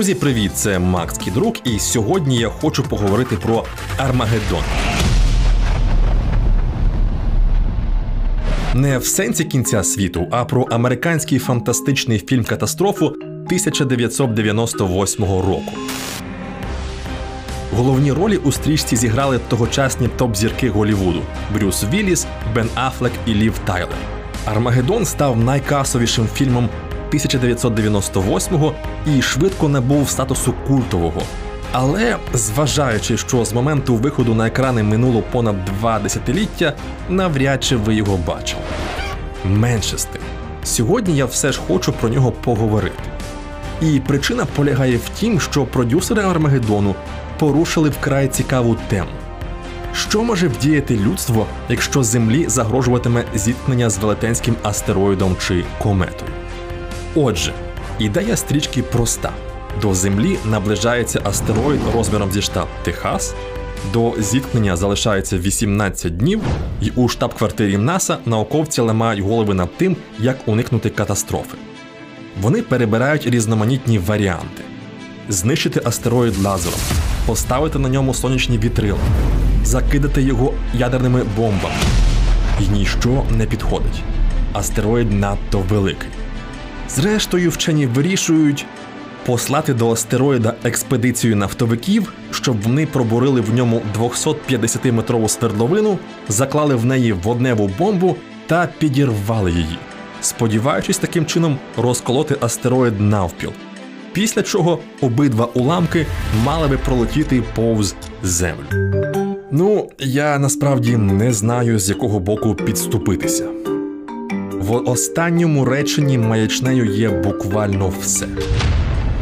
Друзі, привіт! Це Макс Кідрук, і сьогодні я хочу поговорити про Армагеддон. Не в сенсі кінця світу, а про американський фантастичний фільм катастрофу 1998 року. Головні ролі у стрічці зіграли тогочасні топ-зірки Голівуду Брюс Вілліс, Бен Аффлек і Лів Тайлер. Армагеддон став найкасовішим фільмом 1998-го і швидко набув статусу культового. Але зважаючи, що з моменту виходу на екрани минуло понад два десятиліття, навряд чи ви його бачили. Менше з тим. Сьогодні я все ж хочу про нього поговорити. І причина полягає в тім, що продюсери Армагеддону порушили вкрай цікаву тему. Що може вдіяти людство, якщо Землі загрожуватиме зіткнення з велетенським астероїдом чи кометою? Отже, ідея стрічки проста: до Землі наближається астероїд розміром зі штат Техас. До зіткнення залишається 18 днів, і у штаб-квартирі НАСА науковці ламають голови над тим, як уникнути катастрофи. Вони перебирають різноманітні варіанти: знищити астероїд лазером, поставити на ньому сонячні вітрила, закидати його ядерними бомбами. І ніщо не підходить. Астероїд надто великий. Зрештою, вчені вирішують послати до астероїда експедицію нафтовиків, щоб вони пробурили в ньому 250-метрову свердловину, заклали в неї водневу бомбу та підірвали її, сподіваючись таким чином розколоти астероїд навпіл. Після чого обидва уламки мали би пролетіти повз землю. Ну, я насправді не знаю, з якого боку підступитися. В останньому реченні маячнею є буквально все.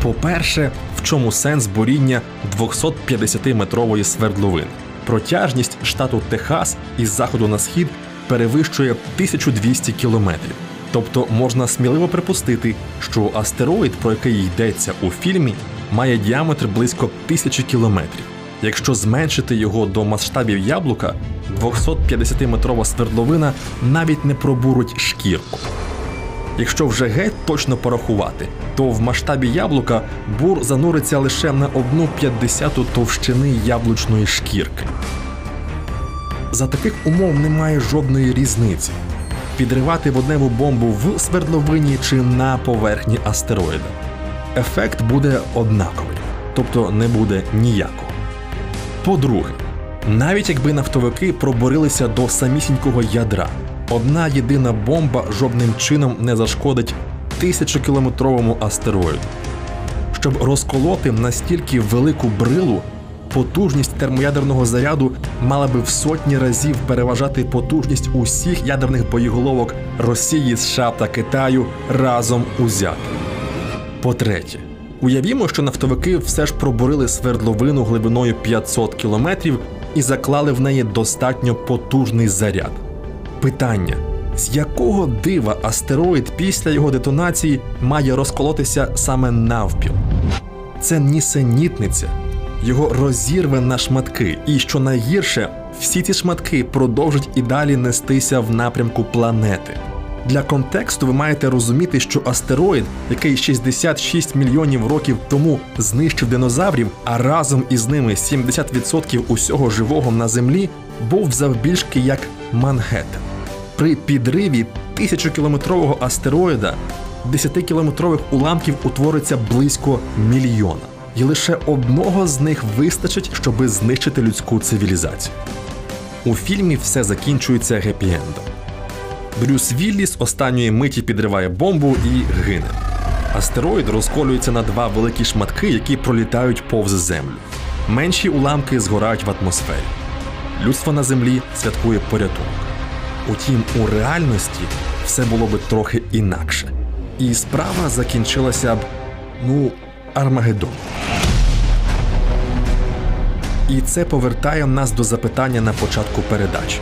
По-перше, в чому сенс боріння 250-метрової свердловини? Протяжність штату Техас із заходу на схід перевищує 1200 кілометрів. Тобто можна сміливо припустити, що астероїд, про який йдеться у фільмі, має діаметр близько тисячі кілометрів. Якщо зменшити його до масштабів яблука, 250-метрова свердловина навіть не пробурить шкірку. Якщо вже геть точно порахувати, то в масштабі яблука бур зануриться лише на одну п'ятдесяту товщини яблучної шкірки. За таких умов немає жодної різниці підривати водневу бомбу в свердловині чи на поверхні астероїда. Ефект буде однаковий, тобто не буде ніякого. По-друге, навіть якби нафтовики проборилися до самісінького ядра, одна єдина бомба жодним чином не зашкодить тисячокілометровому астероїду. Щоб розколоти настільки велику брилу, потужність термоядерного заряду мала би в сотні разів переважати потужність усіх ядерних боєголовок Росії, США та Китаю разом узятих. По-третє, Уявімо, що нафтовики все ж пробурили свердловину глибиною 500 кілометрів і заклали в неї достатньо потужний заряд. Питання: з якого дива астероїд після його детонації має розколотися саме навпіл? Це нісенітниця, його розірве на шматки, і що найгірше, всі ці шматки продовжать і далі нестися в напрямку планети. Для контексту ви маєте розуміти, що астероїд, який 66 мільйонів років тому знищив динозаврів, а разом із ними 70% усього живого на землі, був завбільшки як Манхеттен. При підриві тисячокілометрового астероїда 10-кілометрових уламків утвориться близько мільйона, і лише одного з них вистачить, щоби знищити людську цивілізацію. У фільмі все закінчується гепі-ендом. Брюс Вілліс останньої миті підриває бомбу і гине. Астероїд розколюється на два великі шматки, які пролітають повз землю. Менші уламки згорають в атмосфері. Людство на землі святкує порятунок. Утім, у реальності все було би трохи інакше. І справа закінчилася б, ну, Армагеддон. І це повертає нас до запитання на початку передачі.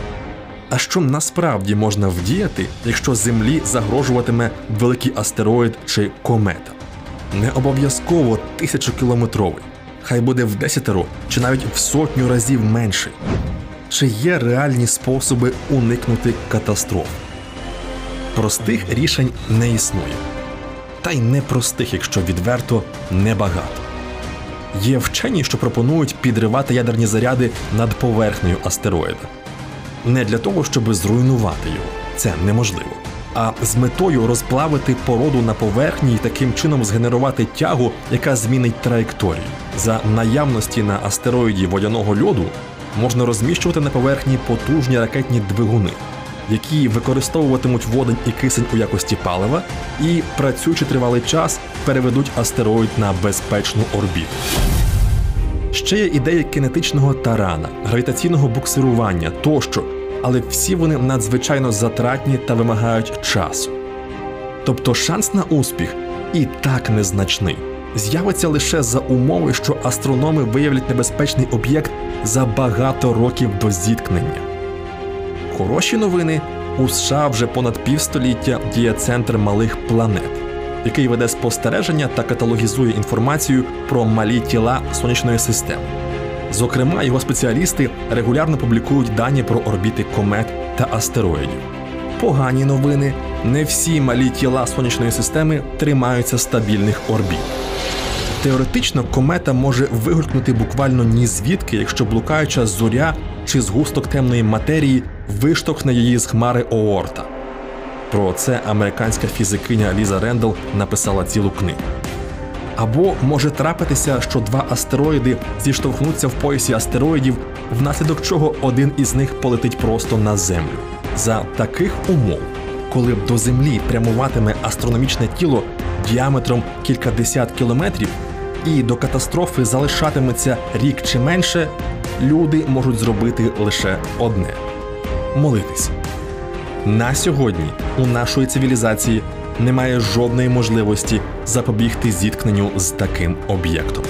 А що насправді можна вдіяти, якщо Землі загрожуватиме великий астероїд чи комета? Не обов'язково тисячокілометровий, хай буде в десятеро чи навіть в сотню разів менший. Чи є реальні способи уникнути катастроф? Простих рішень не існує. Та й непростих, якщо відверто, небагато. Є вчені, що пропонують підривати ядерні заряди над поверхнею астероїда. Не для того, щоб зруйнувати його, це неможливо, а з метою розплавити породу на поверхні і таким чином згенерувати тягу, яка змінить траєкторію. За наявності на астероїді водяного льоду можна розміщувати на поверхні потужні ракетні двигуни, які використовуватимуть водень і кисень у якості палива і, працюючи тривалий час, переведуть астероїд на безпечну орбіту. Ще є ідеї кинетичного тарана, гравітаційного буксирування тощо, але всі вони надзвичайно затратні та вимагають часу. Тобто шанс на успіх і так незначний. З'явиться лише за умови, що астрономи виявлять небезпечний об'єкт за багато років до зіткнення. Хороші новини у США вже понад півстоліття діє центр малих планет, який веде спостереження та каталогізує інформацію про малі тіла сонячної системи. Зокрема, його спеціалісти регулярно публікують дані про орбіти комет та астероїдів. Погані новини: не всі малі тіла сонячної системи тримаються стабільних орбіт. Теоретично комета може вигулькнути буквально ні звідки, якщо блукаюча зоря чи згусток темної матерії виштовхне її з хмари Оорта. Про це американська фізикиня Ліза Рендл написала цілу книгу. Або може трапитися, що два астероїди зіштовхнуться в поясі астероїдів, внаслідок чого один із них полетить просто на землю. За таких умов, коли до Землі прямуватиме астрономічне тіло діаметром кількадесят кілометрів, і до катастрофи залишатиметься рік чи менше, люди можуть зробити лише одне молитись. На сьогодні у нашої цивілізації немає жодної можливості запобігти зіткненню з таким об'єктом.